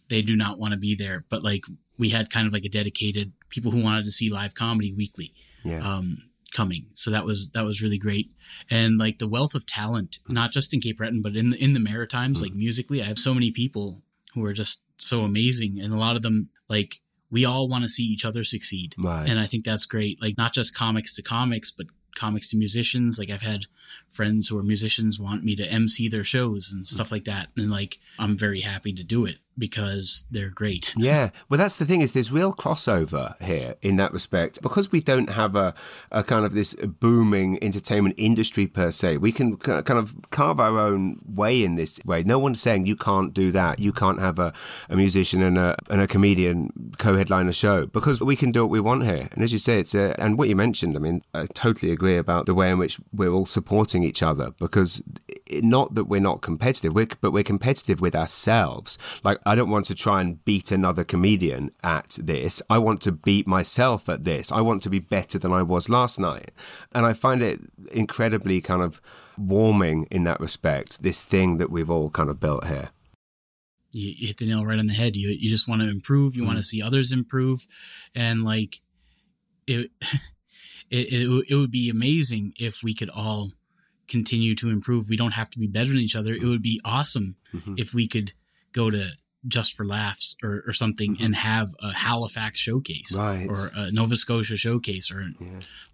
S3: they, do not want to be there. But like we had kind of like a dedicated people who wanted to see live comedy weekly
S2: Yeah.
S3: um, coming. So that was that was really great, and like the wealth of talent, not just in Cape Breton, but in the, in the Maritimes, like musically, I have so many people who are just so amazing, and a lot of them like we all want to see each other succeed,
S2: Right.
S3: and I think that's great. Like not just comics to comics, but comics to musicians. Like I've had friends who are musicians want me to MC their shows and stuff mm. like that, and like I'm very happy to do it because they're great.
S2: Yeah, well, that's the thing is there's real crossover here in that respect because we don't have a, a kind of this booming entertainment industry per se. We can kind of carve our own way in this way. No one's saying you can't do that. You can't have a, a musician and a and a comedian co-headline a show because we can do what we want here. And as you say, it's a, and what you mentioned. I mean, I totally agree about the way in which we're all supporting each other because not that we're not competitive, we're, but we're competitive with ourselves. Like, I don't want to try and beat another comedian at this. I want to beat myself at this. I want to be better than I was last night. And I find it incredibly kind of warming in that respect, this thing that we've all kind of built here.
S3: you, you hit the nail right on the head. You you just want to improve. You want to mm. see others improve, and like it, it, it, it would be amazing if we could all continue to improve. We don't have to be better than each other. It would be awesome mm-hmm. if we could go to just for laughs or, or something mm-hmm. and have a Halifax showcase
S2: Right.
S3: or a Nova Scotia showcase or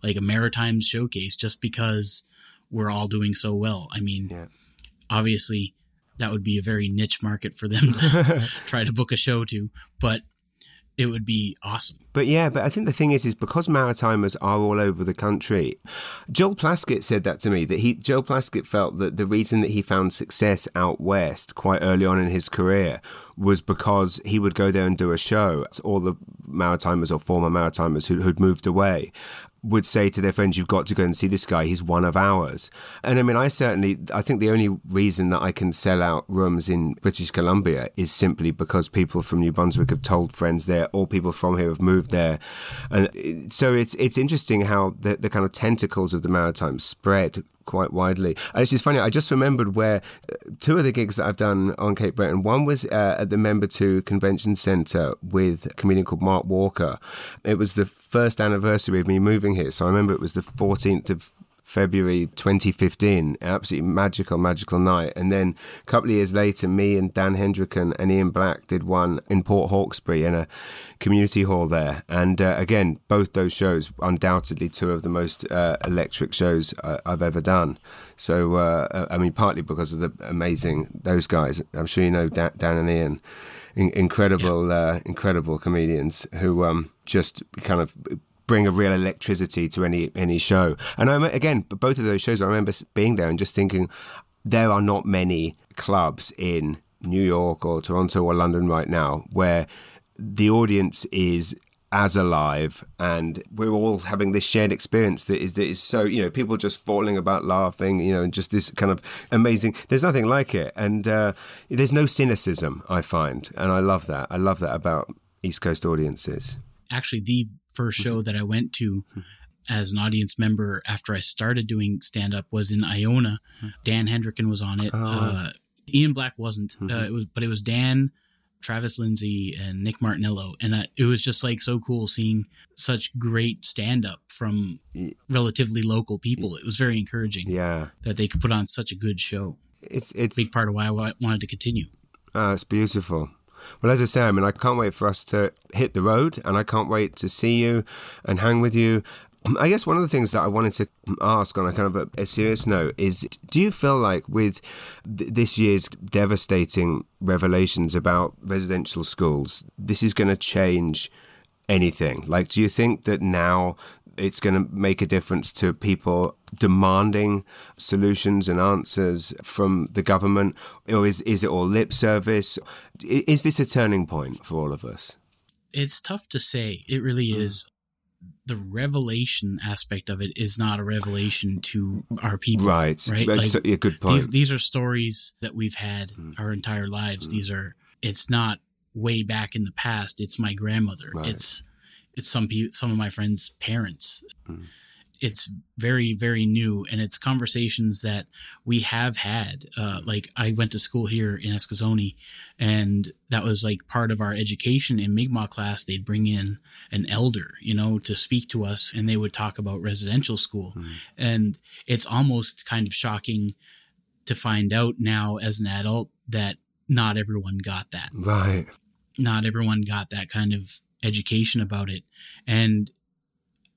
S3: like a Maritimes showcase just because we're all doing so well. I mean,
S2: Yeah.
S3: obviously that would be a very niche market for them to try to book a show to, but it would be awesome.
S2: But yeah, but I think the thing is, is because Maritimers are all over the country. Joel Plaskett said that to me. That he, Joel Plaskett felt that the reason that he found success out west quite early on in his career was because he would go there and do a show. All the Maritimers or former Maritimers who, who'd moved away would say to their friends, "You've got to go and see this guy. He's one of ours." And I mean, I certainly, I think the only reason that I can sell out rooms in British Columbia is simply because people from New Brunswick have told friends there, or people from here have moved there. And uh, so it's it's interesting how the, the kind of tentacles of the Maritimes spread quite widely. And it's just funny. I just remembered where uh, two of the gigs that I've done on Cape Breton. One was uh, at the Membertou Convention Centre with a comedian called Mark Walker. It was the first anniversary of me moving here, so I remember it was the 14th of February 2015. Absolutely magical, magical night. And then a couple of years later, me and Dan Hendricken and Ian Black did one in Port Hawkesbury in a community hall there. And uh, again, both those shows, undoubtedly two of the most uh, electric shows uh, I've ever done. So, uh, I mean, partly because of the amazing, those guys. I'm sure you know Dan, Dan and Ian. In- incredible, uh, incredible comedians who um, just kind of bring a real electricity to any any show. And I again, both of those shows, I remember being there and just thinking, there are not many clubs in New York or Toronto or London right now where the audience is as alive and we're all having this shared experience that is that is so you know people just falling about laughing you know and just this kind of amazing there's nothing like it. And uh, there's no cynicism i find. And i love that. I love that about east coast audiences.
S3: Actually, the first show that I went to as an audience member after I started doing stand up was in Iona. Dan Hendricken was on it. Uh, Ian Black wasn't. Uh, it was, but it was Dan, Travis Lindsay, and Nick Martinello, and uh, it was just like so cool seeing such great stand up from relatively local people. It was very encouraging
S2: yeah
S3: that they could put on such a good show.
S2: it's it's
S3: Big part of why I wanted to continue.
S2: Oh, it's beautiful. Well, as I say, I mean, I can't wait for us to hit the road, and I can't wait to see you and hang with you. I guess one of the things that I wanted to ask on a kind of a, a serious note is do you feel like with th- this year's devastating revelations about residential schools, this is going to change anything? Like, do you think that now it's going to make a difference to people demanding solutions and answers from the government, or is is it all lip service? Is this a turning point for all of us?
S3: It's tough to say. It really hmm. is. The revelation aspect of it is not a revelation to our people.
S2: Right,
S3: Right.
S2: That's
S3: Like,
S2: a good point.
S3: These these are stories that we've had hmm. our entire lives. Hmm. These are it's not way back in the past. It's my grandmother.
S2: Right.
S3: It's it's some people some of my friends' parents. it's very very new and it's conversations that we have had uh, like i went to school here in eskasoni and that was like part of our education in mi'kmaq class. They'd bring in an elder you know to speak to us and they would talk about residential school. Mm. and it's almost kind of shocking to find out now as an adult that not everyone got that.
S2: Right.
S3: Not everyone got that kind of education about it and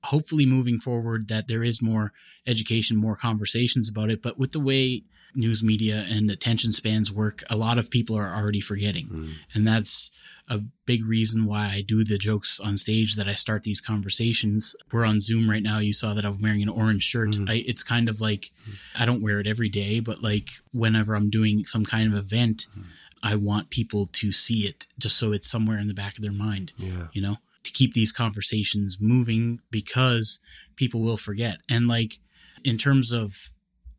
S3: hopefully moving forward that there is more education, more conversations about it. But with the way news media and attention spans work, a lot of people are already forgetting. Mm. And that's a big reason why I do the jokes on stage that I start these conversations. We're on Zoom right now. You saw that I'm wearing an orange shirt. Mm. I, it's kind of like mm. I don't wear it every day, but like whenever I'm doing some kind of event, mm. I want people to see it just so it's somewhere in the back of their mind.
S2: Yeah.
S3: You know? to keep these conversations moving because people will forget. And like in terms of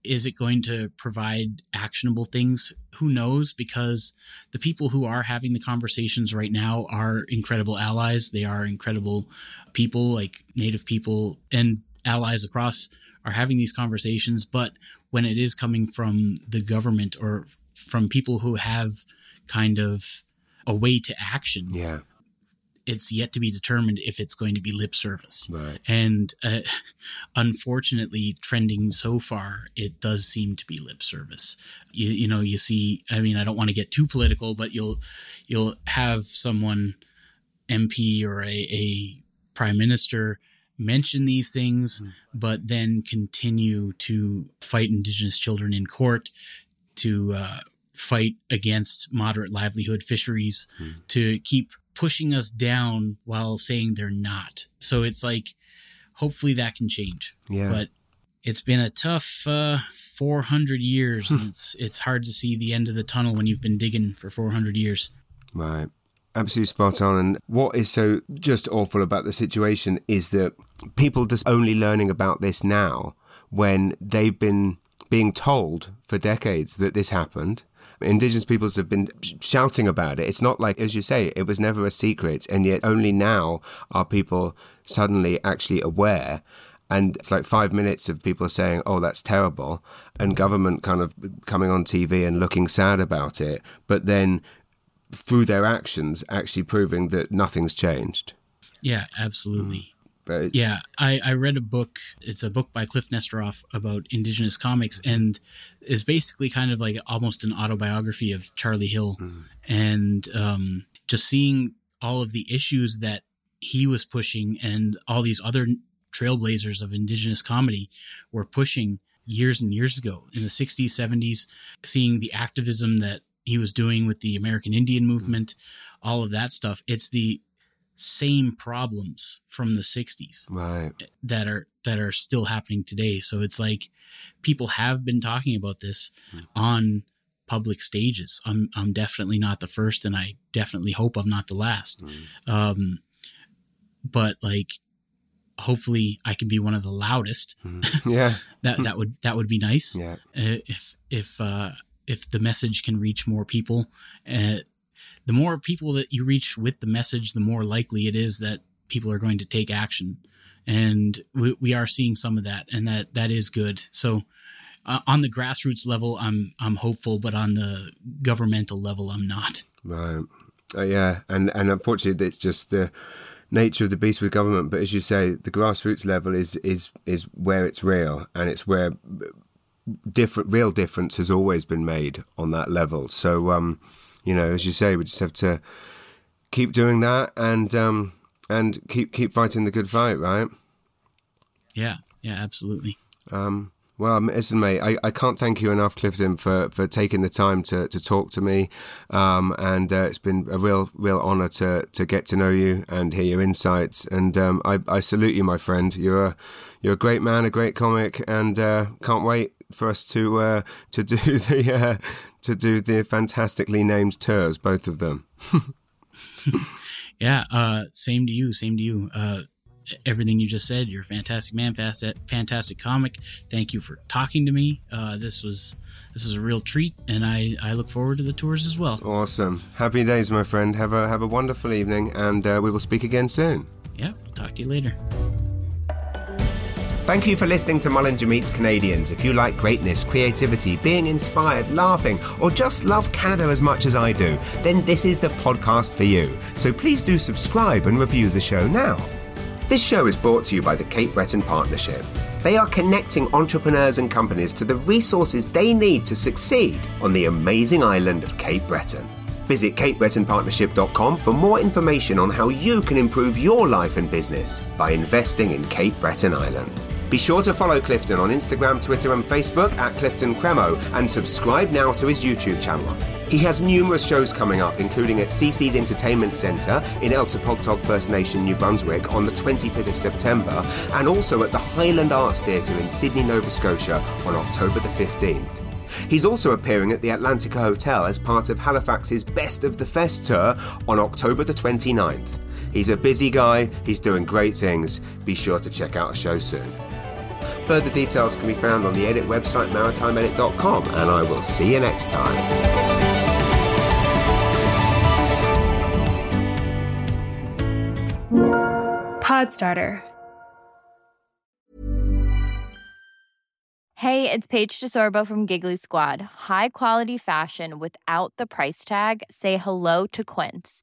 S3: is it going to provide actionable things? Who knows? Because the people who are having the conversations right now are incredible allies. They are incredible people, like Native people and allies across are having these conversations. But when it is coming from the government or from people who have kind of a way to action,
S2: yeah
S3: it's yet to be determined if it's going to be lip service.
S2: Right.
S3: And uh, unfortunately, trending so far, it does seem to be lip service. You, you know, you see. I mean, I don't want to get too political, but you'll you'll have someone MP or a, a prime minister mention these things, mm. but then continue to fight Indigenous children in court, to uh, fight against moderate livelihood fisheries, mm. to keep pushing us down while saying they're not. So it's like, hopefully that can change.
S2: Yeah.
S3: But it's been a tough uh, 400 years. it's it's hard to see the end of the tunnel when you've been digging for 400 years.
S2: Right. Absolutely spot on. And what is so just awful about the situation is that people just only learning about this now when they've been being told for decades that this happened Indigenous peoples have been shouting about it. It's not like, as you say, it was never a secret. And yet only now are people suddenly actually aware. And it's like five minutes of people saying, oh, that's terrible. And government kind of coming on TV and looking sad about it. But then through their actions, actually proving that nothing's changed.
S3: Yeah, absolutely. But yeah, I, I read a book. It's a book by Kliph Nesteroff about indigenous comics, and is basically kind of like almost an autobiography of Charlie Hill, mm. and um, just seeing all of the issues that he was pushing, and all these other trailblazers of indigenous comedy were pushing years and years ago in the 60s, 70s, seeing the activism that he was doing with the American Indian movement, all of that stuff. It's the same problems from the 60s
S2: right.
S3: that are that are still happening today. So it's like people have been talking about this mm. on public stages. I'm i'm definitely not the first and i definitely hope i'm not the last. Mm. um but like hopefully i can be one of the loudest.
S2: Mm. yeah.
S3: That that would that would be nice.
S2: Yeah.
S3: Uh, if if uh if the message can reach more people uh, the more people that you reach with the message, the more likely it is that people are going to take action. And we, we are seeing some of that, and that that is good. So, uh, on the grassroots level, I'm I'm hopeful, but on the governmental level, I'm not.
S2: Right. Uh, yeah, and and unfortunately, it's just the nature of the beast with government. But as you say, the grassroots level is is is where it's real, and it's where different real difference has always been made on that level. So. um you know, as you say, we just have to keep doing that and um, and keep keep fighting the good fight, right?
S3: Yeah, yeah, absolutely.
S2: Um, well, listen, mate, I, I can't thank you enough, Clifton, for, for taking the time to, to talk to me. Um, and uh, it's been a real real honour to, to get to know you and hear your insights. And um, I, I salute you, my friend. You're a you're a great man, a great comic, and uh, can't wait for us to uh, to do the uh, to do the fantastically named tours, both of them.
S3: yeah, uh, same to you. Same to you. Uh, everything you just said. You're a fantastic man, fast, fantastic comic. Thank you for talking to me. Uh, this was this is a real treat, and I, I look forward to the tours as well.
S2: Awesome. Happy days, my friend. Have a have a wonderful evening, and uh, we will speak again soon.
S3: Yeah. Talk to you later.
S2: Thank you for listening to Mullinger Meets Canadians. If you like greatness, creativity, being inspired, laughing, or just love Canada as much as I do, then this is the podcast for you. So please do subscribe and review the show now. This show is brought to you by the Cape Breton Partnership. They are connecting entrepreneurs and companies to the resources they need to succeed on the amazing island of Cape Breton. Visit CapeBretonPartnership.com for more information on how you can improve your life and business by investing in Cape Breton Island. Be sure to follow Clifton on Instagram, Twitter, and Facebook at Clifton Cremo and subscribe now to his YouTube channel. He has numerous shows coming up, including at CC's Entertainment Centre in Elsipogtog First Nation, New Brunswick on the 25th of September, and also at the Highland Arts Theatre in Sydney, Nova Scotia on October the 15th. He's also appearing at the Atlantica Hotel as part of Halifax's Best of the Fest tour on October the 29th. He's a busy guy, he's doing great things. Be sure to check out a show soon. Further details can be found on the edit website maritimeedit.com, and I will see you next time.
S5: Podstarter.
S6: Hey, it's Paige DeSorbo from Giggly Squad. High quality fashion without the price tag. Say hello to Quince.